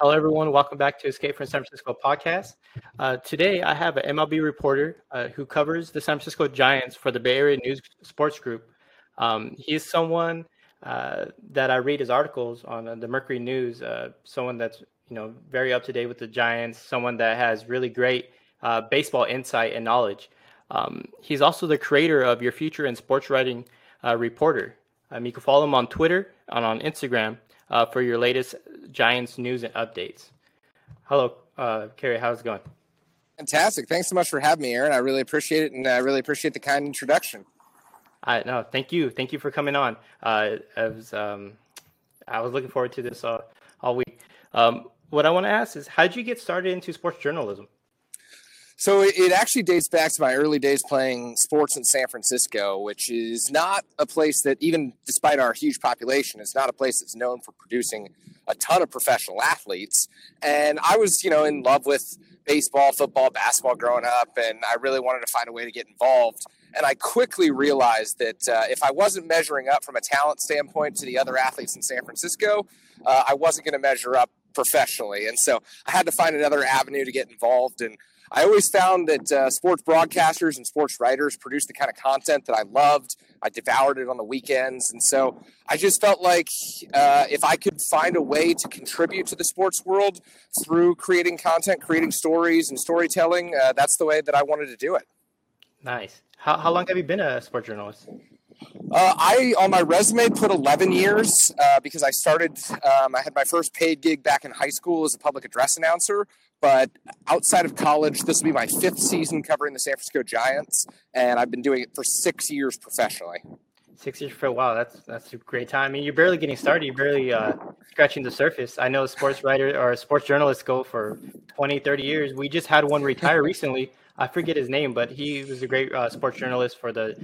Hello, everyone. Welcome back to Escape from San Francisco podcast. Uh, today, I have an MLB reporter uh, who covers the San Francisco Giants for the Bay Area News Sports Group. Um, he is someone uh, that I read his articles on uh, the Mercury News. Uh, someone that's you know very up to date with the Giants. Someone that has really great uh, baseball insight and knowledge. Um, he's also the creator of Your Future in Sports Writing Reporter. Um, you can follow him on Twitter and on Instagram uh, for your latest Giants news and updates. Hello, uh, Kerry. How's it going? Fantastic. Thanks so much for having me, Aaron. I really appreciate it, and I really appreciate the kind introduction. I no, thank you, thank you for coming on. Uh, I was um, I was looking forward to this uh, all week. Um, what I want to ask is, how did you get started into sports journalism? So it actually dates back to my early days playing sports in San Francisco, which is not a place that, even despite our huge population, is not a place that's known for producing a ton of professional athletes. And I was, you know, in love with baseball, football, basketball growing up, and I really wanted to find a way to get involved. And I quickly realized that uh, if I wasn't measuring up from a talent standpoint to the other athletes in San Francisco, uh, I wasn't going to measure up professionally. And so I had to find another avenue to get involved. And I always found that uh, sports broadcasters and sports writers produced the kind of content that I loved. I devoured it on the weekends. And so I just felt like uh, if I could find a way to contribute to the sports world through creating content, creating stories, and storytelling, uh, that's the way that I wanted to do it. Nice. How, how long have you been a sports journalist? Uh, I on my resume put 11 years uh, because I started. Um, I had my first paid gig back in high school as a public address announcer. But outside of college, this will be my fifth season covering the San Francisco Giants, and I've been doing it for six years professionally. Six years for wow, that's that's a great time. I mean, you're barely getting started. You're barely uh, scratching the surface. I know sports writer or sports journalists go for 20, 30 years. We just had one retire recently. I forget his name, but he was a great uh, sports journalist for the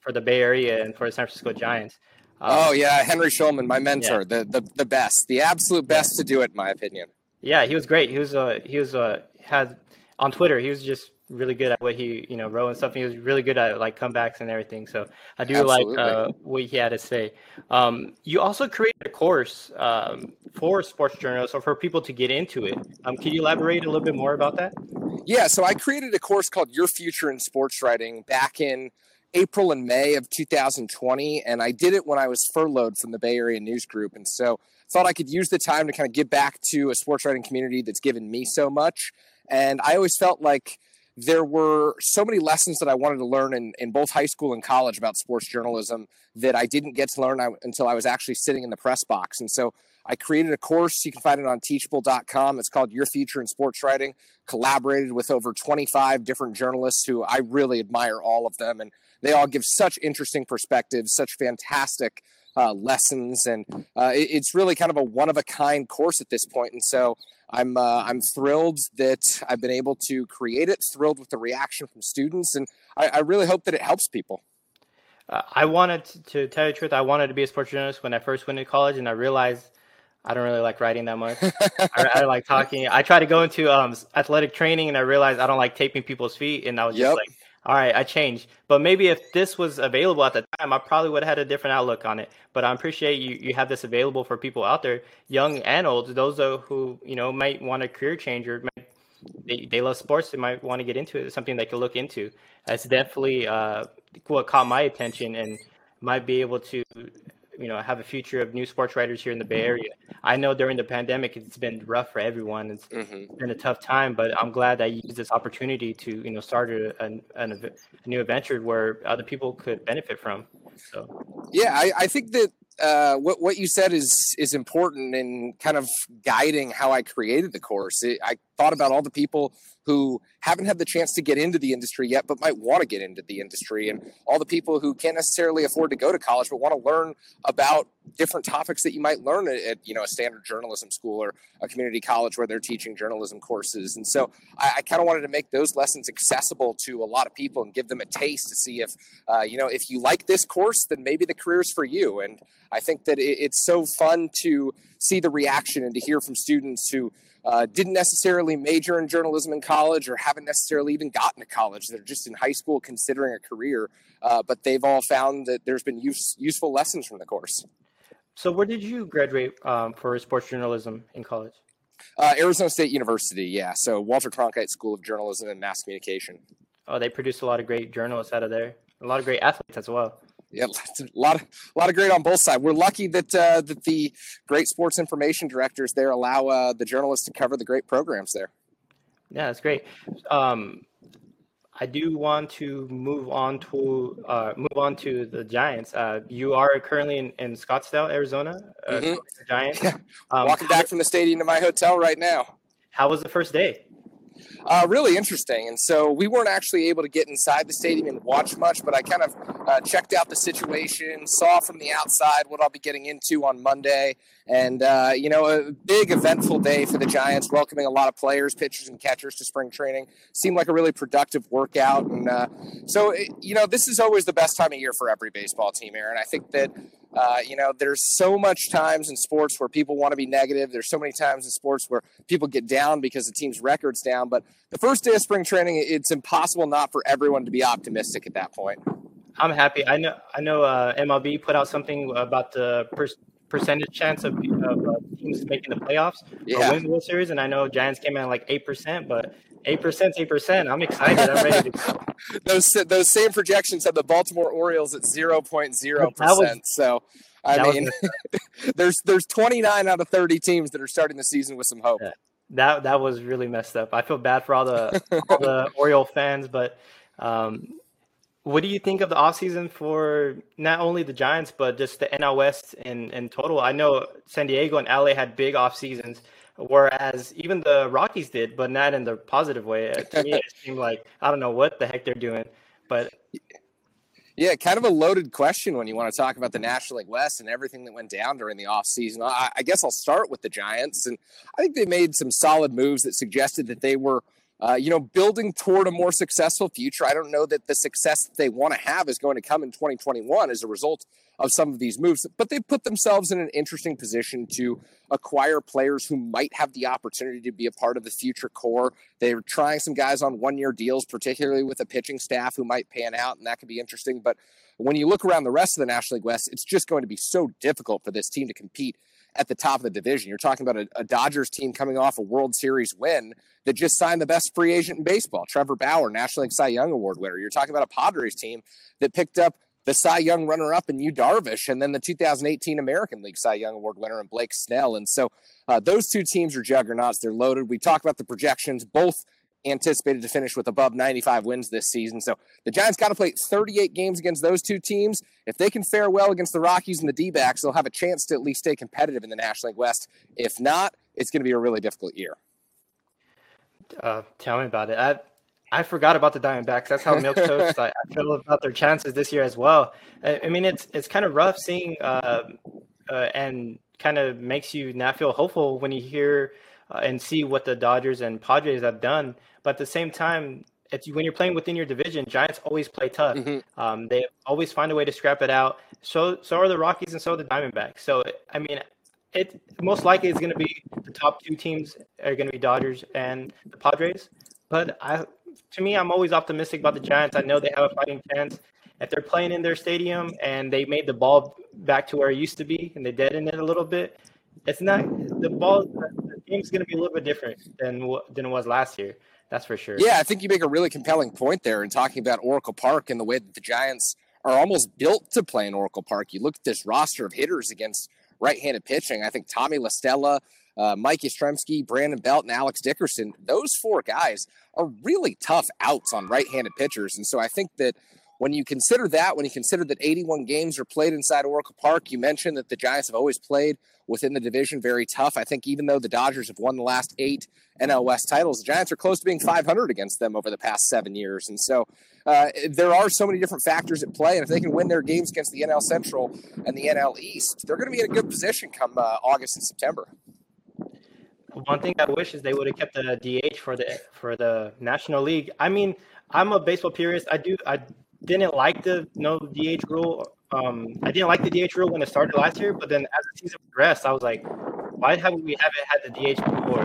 for the Bay Area and for the San Francisco Giants. Um, oh yeah, Henry Schulman, my mentor, yeah. the, the the best, the absolute best yeah. to do it, in my opinion. Yeah, he was great. He was uh he was uh had on Twitter. He was just really good at what he you know wrote and stuff. He was really good at like comebacks and everything. So I do Absolutely. like uh, what he had to say. Um, you also created a course um, for sports journalists or for people to get into it. Um, can you elaborate a little bit more about that? Yeah, so I created a course called Your Future in Sports Writing back in April and May of 2020, and I did it when I was furloughed from the Bay Area News Group, and so thought I could use the time to kind of give back to a sports writing community that's given me so much. And I always felt like there were so many lessons that I wanted to learn in, in both high school and college about sports journalism that I didn't get to learn until I was actually sitting in the press box. And so I created a course. You can find it on teachable.com. It's called Your Future in Sports Writing. Collaborated with over 25 different journalists who I really admire all of them. And they all give such interesting perspectives, such fantastic uh, lessons, and uh, it, it's really kind of a one of a kind course at this point. And so I'm uh, I'm thrilled that I've been able to create it. Thrilled with the reaction from students, and I, I really hope that it helps people. Uh, I wanted to, to, tell you the truth. I wanted to be a sports journalist when I first went to college, and I realized I don't really like writing that much. I, I, like talking. I try to go into um, athletic training, and I realized I don't like taping people's feet, and I was yep. just like, all right, I changed. But maybe if this was available at the time, I probably would have had a different outlook on it. But I appreciate you you have this available for people out there, young and old, those who you know might want a career change or Might, they, they love sports. They might want to get into it. It's something they can look into. That's definitely uh, what caught my attention and might be able to you know have a future of new sports writers here in the Bay mm-hmm. Area. I know during the pandemic it's been rough for everyone. It's mm-hmm. been a tough time, but I'm glad that you used this opportunity to you know start a, a, a, new adventure where other people could benefit from. So yeah, I, I think that uh, what what you said is is important in kind of guiding how I created the course. It, I thought about all the people who haven't had the chance to get into the industry yet, but might want to get into the industry, and all the people who can't necessarily afford to go to college but want to learn about different topics that you might learn at, at you know a standard journalism school or a community college where they're teaching journalism courses. And so I, I kind of wanted to make those lessons accessible to a lot of people and give them a taste to see if uh, you know if you like this course, then maybe the career is for you. And I think that it, it's so fun to see the reaction and to hear from students who uh, didn't necessarily major in journalism in college or haven't necessarily even gotten to college. They're just in high school considering a career, uh, but they've all found that there's been use, useful lessons from the course. So, where did you graduate um, for sports journalism in college? Uh, Arizona State University, yeah. So Walter Cronkite School of Journalism and Mass Communication. Oh, they produce a lot of great journalists out of there. A lot of great athletes as well. Yeah, a lot of a lot of great on both sides. We're lucky that uh, that the great sports information directors there allow uh, the journalists to cover the great programs there. Yeah, that's great. Um, I do want to move on to uh, move on to the Giants. Uh, you are currently in, in Scottsdale, Arizona. Uh, mm-hmm. Giants. Yeah. Um, Walking back from the stadium to my hotel right now. How was the first day? Uh, really interesting. And so we weren't actually able to get inside the stadium and watch much, but I kind of uh, checked out the situation, saw from the outside what I'll be getting into on Monday. And, uh, you know, a big eventful day for the Giants, welcoming a lot of players, pitchers, and catchers to spring training. Seemed like a really productive workout. And uh, so, you know, this is always the best time of year for every baseball team, Aaron. I think that uh, you know, there's so much times in sports where people want to be negative. There's so many times in sports where people get down because the team's record's down. But the first day of spring training, it's impossible not for everyone to be optimistic at that point. I'm happy. I know. I know. Uh, MLB put out something about the per- percentage chance of, of uh, teams making the playoffs yeah. or win the World Series, and I know Giants came in like eight percent, but eight percent, eight percent. I'm excited. I'm ready to go. those those same projections had the Baltimore Orioles at zero point zero percent. So I mean, there's there's 29 out of 30 teams that are starting the season with some hope. Yeah. That that was really messed up. I feel bad for all the all the Oriole fans, but um, what do you think of the offseason for not only the Giants but just the NL West in, in total? I know San Diego and LA had big off seasons, whereas even the Rockies did, but not in the positive way. Uh, to me, it seemed like I don't know what the heck they're doing, but yeah, kind of a loaded question when you want to talk about the National League West and everything that went down during the offseason. I, I guess I'll start with the Giants. And I think they made some solid moves that suggested that they were – uh, you know, building toward a more successful future. I don't know that the success that they want to have is going to come in 2021 as a result of some of these moves, but they put themselves in an interesting position to acquire players who might have the opportunity to be a part of the future core. They're trying some guys on one year deals, particularly with a pitching staff who might pan out, and that could be interesting. But when you look around the rest of the National League West, it's just going to be so difficult for this team to compete at the top of the division. You're talking about a, a, Dodgers team coming off a World Series win that just signed the best free agent in baseball, Trevor Bauer, National League Cy Young Award winner. You're talking about a Padres team that picked up the Cy Young runner up in Yu Darvish and then the 2018 American League Cy Young Award winner in Blake Snell. And so uh, those two teams are juggernauts. They're loaded. We talk about the projections. Both anticipated to finish with above 95 wins this season. So the Giants got to play 38 games against those two teams. If they can fare well against the Rockies and the D backs, they'll have a chance to at least stay competitive in the National League West. If not, it's going to be a really difficult year. Uh, tell me about it. I I forgot about the Diamondbacks. That's how milk toast I, I, feel about their chances this year as well. I, I mean, it's it's kind of rough seeing uh, uh, and kind of makes you not feel hopeful when you hear uh, and see what the Dodgers and Padres have done. But at the same time, it's, when you're playing within your division, Giants always play tough. Mm-hmm. Um, they always find a way to scrap it out. So so are the Rockies and so are the Diamondbacks. So I mean, it most likely is going to be the top two teams are going to be Dodgers and the Padres. But I, to me, I'm always optimistic about the Giants. I know they have a fighting chance. If they're playing in their stadium and they made the ball back to where it used to be and they deadened it a little bit, it's not the ball. The game's going to be a little bit different than than it was last year. That's for sure. Yeah, I think you make a really compelling point there in talking about Oracle Park and the way that the Giants are almost built to play in Oracle Park. You look at this roster of hitters against right-handed pitching. I think Tommy La Stella, uh, Mike Yastrzemski, Brandon Belt, and Alex Dickerson. Those four guys are really tough outs on right-handed pitchers, and so I think that when you consider that, when you consider that 81 games are played inside Oracle Park, you mentioned that the Giants have always played within the division very tough. I think even though the Dodgers have won the last eight NL West titles, the Giants are close to being 500 against them over the past seven years. And so uh, there are so many different factors at play. And if they can win their games against the NL Central and the NL East, they're going to be in a good position come uh, August and September. One thing I wish is they would have kept the DH for the for the National League. I mean, I'm a baseball purist. I do I didn't like the no DH rule. Um, I didn't like the DH rule when it started last year, but then as the season progressed, I was like, why haven't we haven't had the DH before?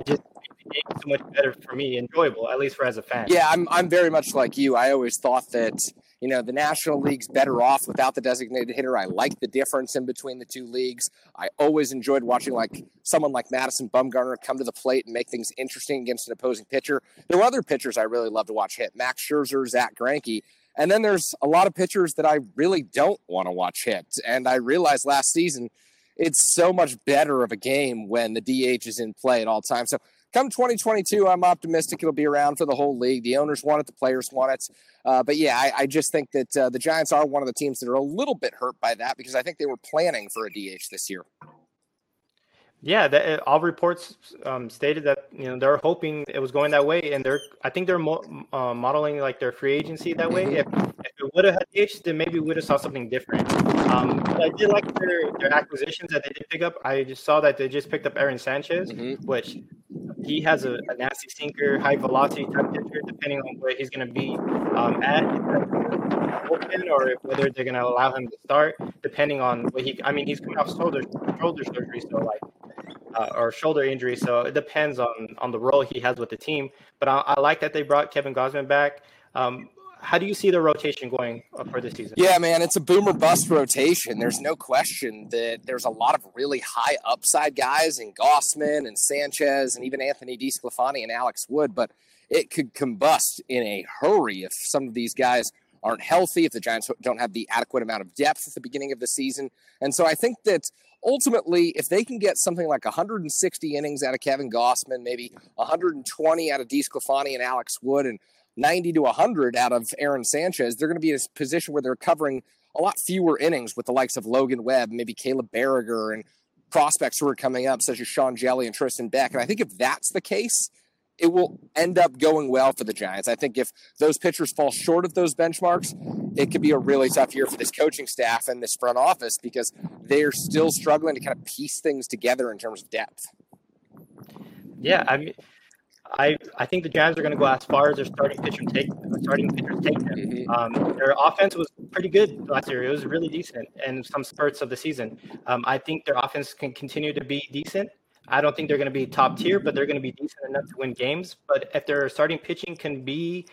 It just made so much better for me, enjoyable, at least for as a fan. Yeah, I'm I'm very much like you. I always thought that you know, the National League's better off without the designated hitter. I like the difference in between the two leagues. I always enjoyed watching like someone like Madison Bumgarner come to the plate and make things interesting against an opposing pitcher. There were other pitchers I really love to watch hit: Max Scherzer, Zack Greinke. And then there's a lot of pitchers that I really don't want to watch hit. And I realized last season it's so much better of a game when the DH is in play at all times. So come 2022, I'm optimistic it'll be around for the whole league. The owners want it, the players want it. Uh, but yeah, I, I, just think that uh, the Giants are one of the teams that are a little bit hurt by that because I think they were planning for a DH this year. Yeah, the, uh, all reports um, stated that you know they're hoping it was going that way, and they're I think they're mo- uh, modeling like their free agency that way. If, if it would have had DH, then maybe we would have saw something different. Um, I did like their, their acquisitions that they did pick up. I just saw that they just picked up Aaron Sanchez, mm-hmm. which he has a, a, nasty sinker, high velocity type pitcher, depending on where he's going to be um, at open or if, whether they're going to allow him to start, depending on what he. I mean, he's coming off shoulder shoulder surgery, so like uh, or shoulder injury, so it depends on on the role he has with the team. But I, I like that they brought Kevin Gausman back. Um, how do you see the rotation going uh, for this season? Yeah, man, it's a boomer bust rotation. There's no question that there's a lot of really high upside guys in Gausman and Sanchez and even Anthony DeSclafani and Alex Wood, but it could combust in a hurry if some of these guys aren't healthy, if the Giants don't have the adequate amount of depth at the beginning of the season. And so I think that ultimately, if they can get something like 160 innings out of Kevin Gausman, maybe 120 out of DeSclafani and Alex Wood, and 90 to 100 out of Aaron Sanchez, they're going to be in a position where they're covering a lot fewer innings with the likes of Logan Webb, maybe Caleb Baragar, and prospects who are coming up, such as Sean Hjelle and Tristan Beck. And I think if that's the case, it will end up going well for the Giants. I think if those pitchers fall short of those benchmarks, it could be a really tough year for this coaching staff and this front office because they're still struggling to kind of piece things together in terms of depth. Yeah, I mean, I I think the Giants are going to go as far as their starting pitcher take starting pitchers take them. Mm-hmm. Um, their offense was pretty good last year; it was really decent in some spurts of the season. Um, I think their offense can continue to be decent. I don't think they're going to be top tier, but they're going to be decent enough to win games. But if their starting pitching can be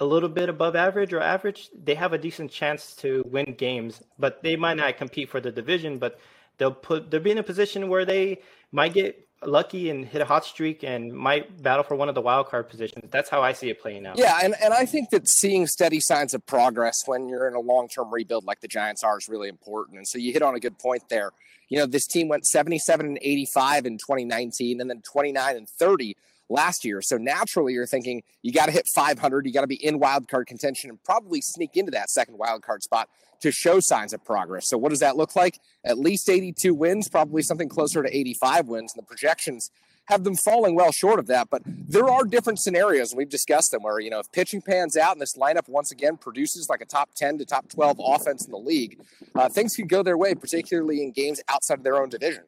a little bit above average or average, they have a decent chance to win games. But they might not compete for the division, but they'll put they'll be in a position where they might get lucky and hit a hot streak and might battle for one of the wild card positions. That's how I see it playing out. Yeah, and, and I think that seeing steady signs of progress when you're in a long term rebuild like the Giants are is really important. And so you hit on a good point there. You know, this team went 77 and 85 in 2019 and then 29 and 30 last year. So naturally, you're thinking you got to hit 500, you got to be in wild card contention and probably sneak into that second wild card spot to show signs of progress. So what does that look like? At least 82 wins, probably something closer to 85 wins. And the projections have them falling well short of that. But there are different scenarios, and we've discussed them, where, you know, if pitching pans out and this lineup once again produces like a top 10 to top 12 offense in the league, uh, things could go their way, particularly in games outside of their own division.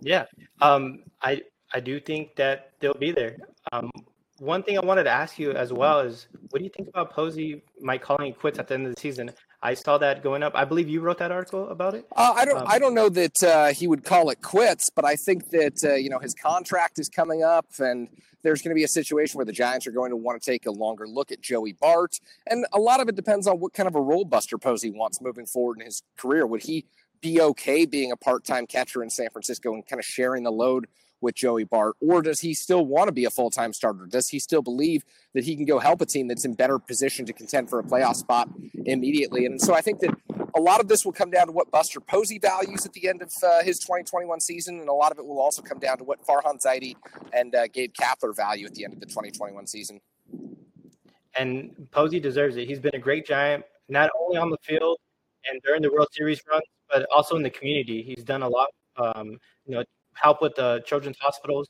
Yeah. Um, I, I do think that they'll be there. Um, one thing I wanted to ask you as well is, what do you think about Posey might calling it quits at the end of the season? I saw that going up. I believe you wrote that article about it. Uh, I don't. Um, I don't know that uh, he would call it quits, but I think that uh, you know his contract is coming up, and there's going to be a situation where the Giants are going to want to take a longer look at Joey Bart, and a lot of it depends on what kind of a role Buster Posey wants moving forward in his career. Would he be okay being a part-time catcher in San Francisco and kind of sharing the load with Joey Bart? Or does he still want to be a full time starter? Does he still believe that he can go help a team that's in better position to contend for a playoff spot immediately? And so I think that a lot of this will come down to what Buster Posey values at the end of uh, his 2021 season, and a lot of it will also come down to what Farhan Zaidi and uh, Gabe Kapler value at the end of the 2021 season. And Posey deserves it. He's been a great giant, not only on the field and during the World Series run, but also in the community. He's done a lot, um, you know, help with the children's hospitals.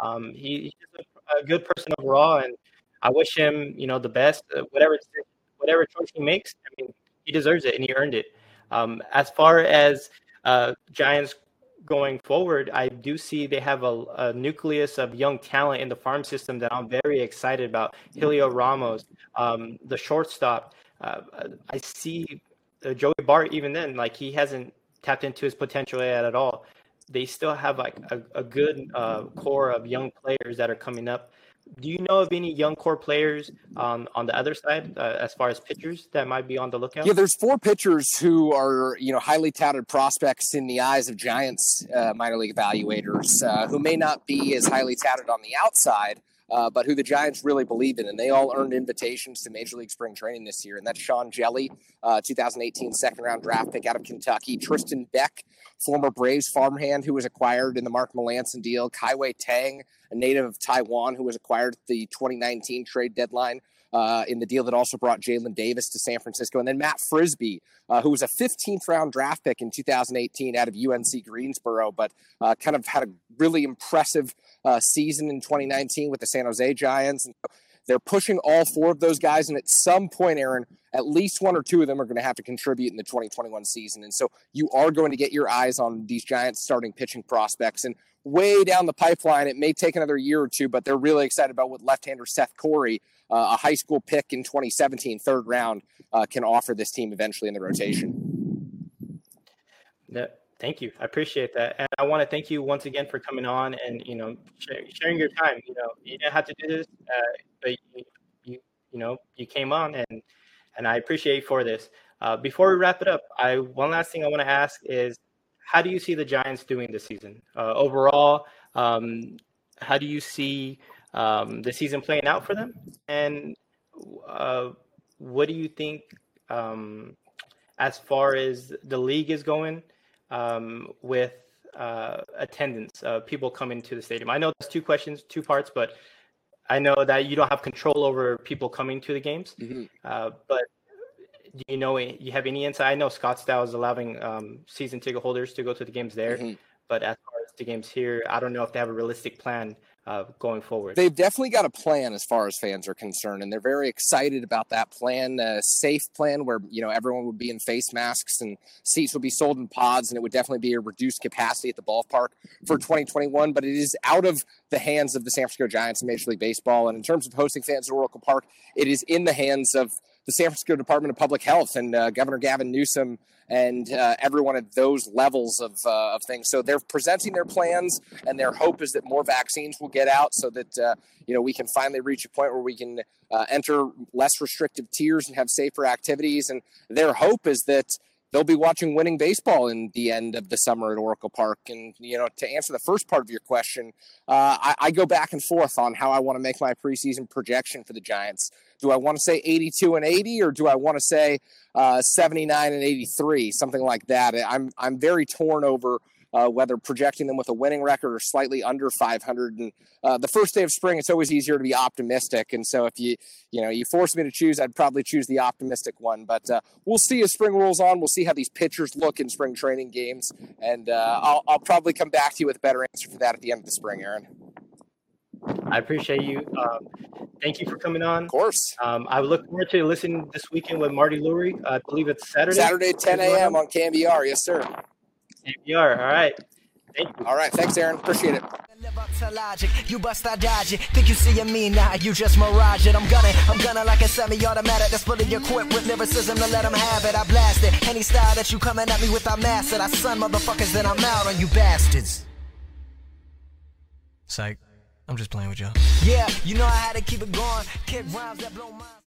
Um, he, he's a, a, good person overall, and I wish him, you know, the best. Uh, whatever whatever choice he makes, I mean, he deserves it and he earned it. Um, as far as uh, Giants going forward, I do see they have a, a, nucleus of young talent in the farm system that I'm very excited about. Heliot Ramos, um, the shortstop. Uh, I see uh, Joey Bart even then, like he hasn't tapped into his potential yet at all they still have like a, a good uh, core of young players that are coming up. do you know of any young core players um, on the other side uh, as far as pitchers that might be on the lookout? Yeah, there's four pitchers who are you know highly touted prospects in the eyes of Giants uh, minor league evaluators uh, who may not be as highly touted on the outside. Uh, but who the Giants really believe in. And they all earned invitations to Major League Spring Training this year. And that's Sean Hjelle, uh, 2018 second round draft pick out of Kentucky. Tristan Beck, former Braves farmhand who was acquired in the Mark Melancon deal. Kai-Wei Teng, a native of Taiwan who was acquired at the 2019 trade deadline. Uh, in the deal that also brought Jaylin Davis to San Francisco. And then Matt Frisbee, uh, who was a 15th round draft pick in 2018 out of UNC Greensboro, but uh, kind of had a really impressive uh, season in 2019 with the San Jose Giants. And they're pushing all four of those guys. And at some point, Aaron, at least one or two of them are going to have to contribute in the 2021 season. And so you are going to get your eyes on these Giants starting pitching prospects. And way down the pipeline, it may take another year or two, but they're really excited about what left hander Seth Corry uh, a high school pick in 2017, third round, uh, can offer this team eventually in the rotation. Yeah, thank you. I appreciate that, and I want to thank you once again for coming on and you know sharing your time. You know, you didn't have to do this, uh, but you, you you know you came on and and I appreciate for this. Uh, before we wrap it up, I one last thing I want to ask is, how do you see the Giants doing this season uh, overall? Um, how do you see um, the season playing out for them? And uh, what do you think um, as far as the league is going um, with uh, attendance, uh, people coming to the stadium? I know there's two questions, two parts, but I know that you don't have control over people coming to the games. Mm-hmm. Uh, but do you know you have any insight? I know Scottsdale is allowing um, season ticket holders to go to the games there, mm-hmm. but as far as the games here, I don't know if they have a realistic plan uh, going forward. They've definitely got a plan as far as fans are concerned, and they're very excited about that plan, a safe plan where you know everyone would be in face masks and seats would be sold in pods, and it would definitely be a reduced capacity at the ballpark for 2021. But it is out of the hands of the San Francisco Giants and Major League Baseball, and in terms of hosting fans at Oracle Park, it is in the hands of the San Francisco Department of Public Health and uh, Governor Gavin Newsom and uh, everyone at those levels of, uh, of things. So they're presenting their plans, and their hope is that more vaccines will get out so that uh, you know we can finally reach a point where we can uh, enter less restrictive tiers and have safer activities. And their hope is that they'll be watching winning baseball in the end of the summer at Oracle Park. And, you know, to answer the first part of your question, uh, I, I, go back and forth on how I want to make my preseason projection for the Giants. Do I want to say 82 and 80 or do I want to say uh, 79 and 83, something like that? I'm, I'm very torn over uh, whether projecting them with a winning record or slightly under 500. And uh, the first day of spring, it's always easier to be optimistic. And so if you, you know, you force me to choose, I'd probably choose the optimistic one. But uh, we'll see as spring rolls on. We'll see how these pitchers look in spring training games. And uh, I'll, I'll probably come back to you with a better answer for that at the end of the spring, Aaron. I appreciate you. Um, thank you for coming on. Of course. Um, I look forward to listening this weekend with Marty Lurie. I believe it's Saturday. Saturday, 10 a.m. on KNBR. Yes, sir. KNBR. All right. Thank you. All right. Thanks, Aaron. Appreciate it. Live up to logic, you bust I dodge it. Think you see me now, you just mirage it. I'm gunning, I'm gunning like a semi-automatic that's fully equipped with lyricism to let them have it. I blast it. Any style that you coming at me with, I master. I son motherfuckers, then I'm out on you bastards. Psych. I'm just playing with y'all. Yeah, you know I had to keep it going. Kick rhymes that blow my